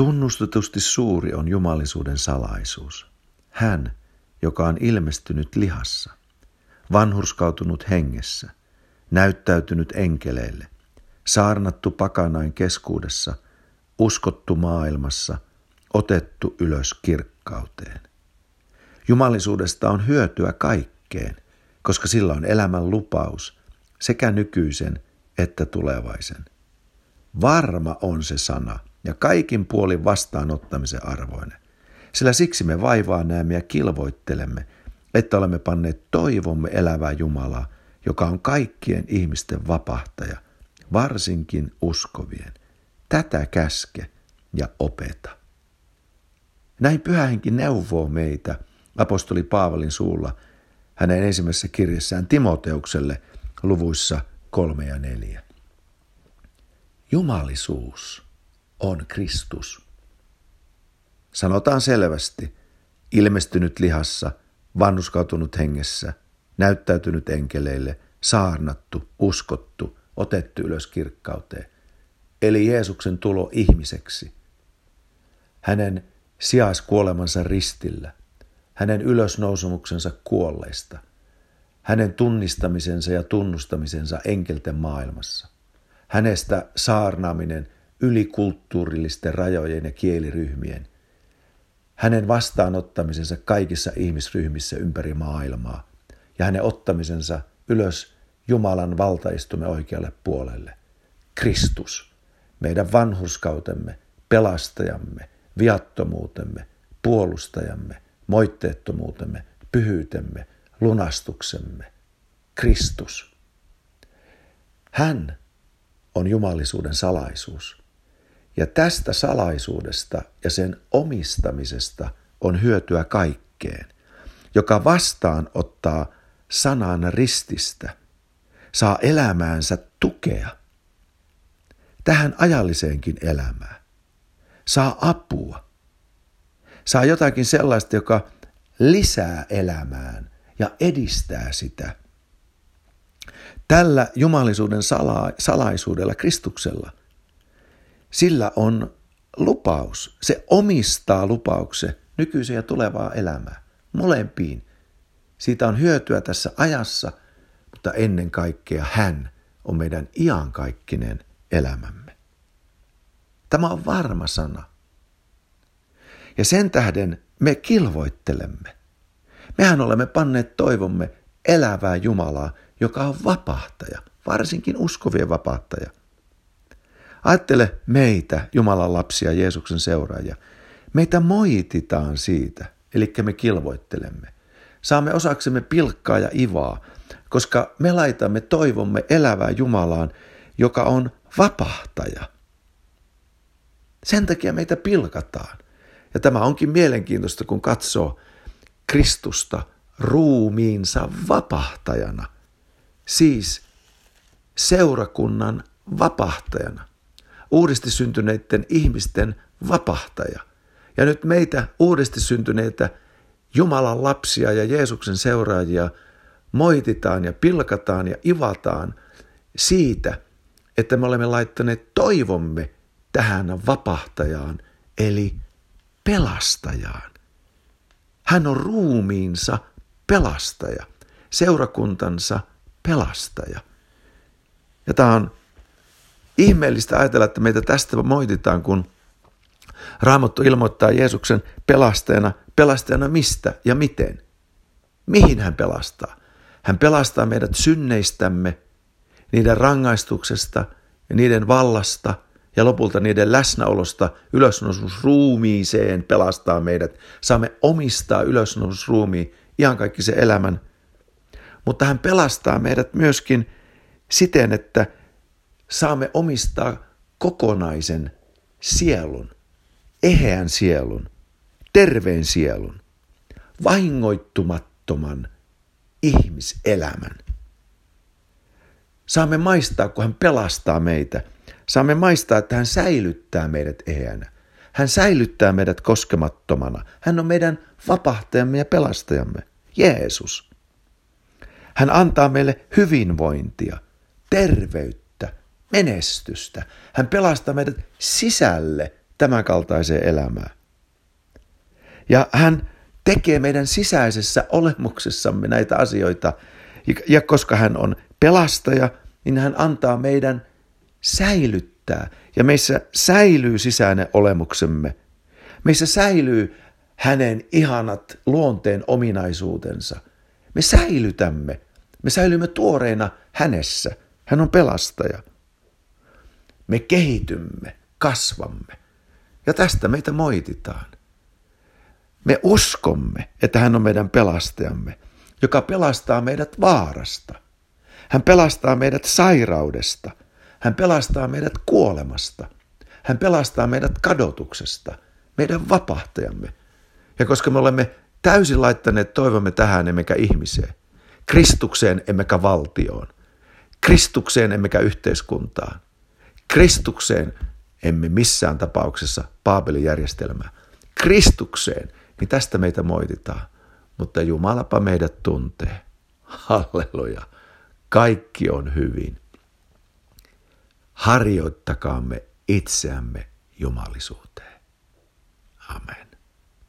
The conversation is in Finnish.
Tunnustetusti suuri on jumalisuuden salaisuus. Hän, joka on ilmestynyt lihassa, vanhurskautunut hengessä, näyttäytynyt enkeleille, saarnattu pakanain keskuudessa, uskottu maailmassa, otettu ylös kirkkauteen. Jumalisuudesta on hyötyä kaikkeen, koska sillä on elämän lupaus sekä nykyisen että tulevaisen. Varma on se sana ja kaikin puolin vastaanottamisen arvoinen. Sillä siksi me vaivaa näemme ja kilvoittelemme, että olemme panneet toivomme elävää Jumalaa, joka on kaikkien ihmisten vapahtaja, varsinkin uskovien. Tätä käske ja opeta. Näin pyhähenki neuvoo meitä apostoli Paavalin suulla hänen ensimmäisessä kirjassaan Timoteukselle luvuissa kolme ja neljä. Jumalisuus on Kristus. Sanotaan selvästi, ilmestynyt lihassa, vannuskautunut hengessä, näyttäytynyt enkeleille, saarnattu, uskottu, otettu ylös kirkkauteen. Eli Jeesuksen tulo ihmiseksi. Hänen sijaiskuolemansa ristillä, hänen ylösnousemuksensa kuolleista, hänen tunnistamisensa ja tunnustamisensa enkelten maailmassa, hänestä saarnaaminen ylikulttuurillisten rajojen ja kieliryhmien, hänen vastaanottamisensa kaikissa ihmisryhmissä ympäri maailmaa ja hänen ottamisensa ylös Jumalan valtaistumme oikealle puolelle. Kristus, meidän vanhurskautemme, pelastajamme, viattomuutemme, puolustajamme, moitteettomuutemme, pyhyytemme, lunastuksemme. Kristus. Hän on jumalisuuden salaisuus. Ja tästä salaisuudesta ja sen omistamisesta on hyötyä kaikkeen, joka vastaan ottaa sanan rististä, saa elämäänsä tukea, tähän ajalliseenkin elämään, saa apua, saa jotakin sellaista, joka lisää elämään ja edistää sitä. Tällä jumalisuuden sala- salaisuudella, Kristuksella, sillä on lupaus. Se omistaa lupauksen nykyisen ja tulevaa elämää. Molempiin. Siitä on hyötyä tässä ajassa, mutta ennen kaikkea hän on meidän iankaikkinen elämämme. Tämä on varma sana. Ja sen tähden me kilvoittelemme. Mehän olemme panneet toivomme elävää Jumalaa, joka on vapahtaja, varsinkin uskovien vapahtaja. Ajattele meitä, Jumalan lapsia, Jeesuksen seuraajia. Meitä moititaan siitä, eli me kilvoittelemme. Saamme osaksemme pilkkaa ja ivaa, koska me laitamme toivomme elävää Jumalaan, joka on vapahtaja. Sen takia meitä pilkataan. Ja tämä onkin mielenkiintoista, kun katsoo Kristusta ruumiinsa vapahtajana, siis seurakunnan vapahtajana, uudesti syntyneiden ihmisten vapahtaja. Ja nyt meitä uudesti syntyneitä Jumalan lapsia ja Jeesuksen seuraajia moititaan ja pilkataan ja ivataan siitä, että me olemme laittaneet toivomme tähän vapahtajaan, eli pelastajaan. Hän on ruumiinsa pelastaja, seurakuntansa pelastaja. Ja tämä on ihmeellistä ajatella, että meitä tästä moititaan, kun Raamattu ilmoittaa Jeesuksen pelastajana. Pelastajana mistä ja miten? Mihin hän pelastaa? Hän pelastaa meidät synneistämme, niiden rangaistuksesta ja niiden vallasta – ja lopulta niiden läsnäolosta ylösnoususruumiiseen pelastaa meidät. Saamme omistaa ylösnoususruumiin ihan kaikki se elämän. Mutta hän pelastaa meidät myöskin siten, että saamme omistaa kokonaisen sielun, eheän sielun, terveen sielun, vahingoittumattoman ihmiselämän. Saamme maistaa, kun hän pelastaa meitä – Saamme maistaa, että hän säilyttää meidät eheänä. Hän säilyttää meidät koskemattomana. Hän on meidän vapahtajamme ja pelastajamme, Jeesus. Hän antaa meille hyvinvointia, terveyttä, menestystä. Hän pelastaa meidät sisälle tämän kaltaiseen elämään. Ja hän tekee meidän sisäisessä olemuksessamme näitä asioita. Ja koska hän on pelastaja, niin hän antaa meidän säilyttää. Ja meissä säilyy sisäinen olemuksemme. Meissä säilyy hänen ihanat luonteen ominaisuutensa. Me säilytämme. Me säilymme tuoreina hänessä. Hän on pelastaja. Me kehitymme, kasvamme. Ja tästä meitä moititaan. Me uskomme, että hän on meidän pelastajamme, joka pelastaa meidät vaarasta. Hän pelastaa meidät sairaudesta. Hän pelastaa meidät kuolemasta. Hän pelastaa meidät kadotuksesta, meidän vapahtajamme. Ja koska me olemme täysin laittaneet toivomme tähän emmekä ihmiseen, Kristukseen emmekä valtioon, Kristukseen emmekä yhteiskuntaan, Kristukseen emme missään tapauksessa Paabelin järjestelmää, Kristukseen, niin tästä meitä moititaan. Mutta Jumalapa meidät tuntee. Halleluja. Kaikki on hyvin. Harjoittakaamme itseämme jumalisuuteen. Amen.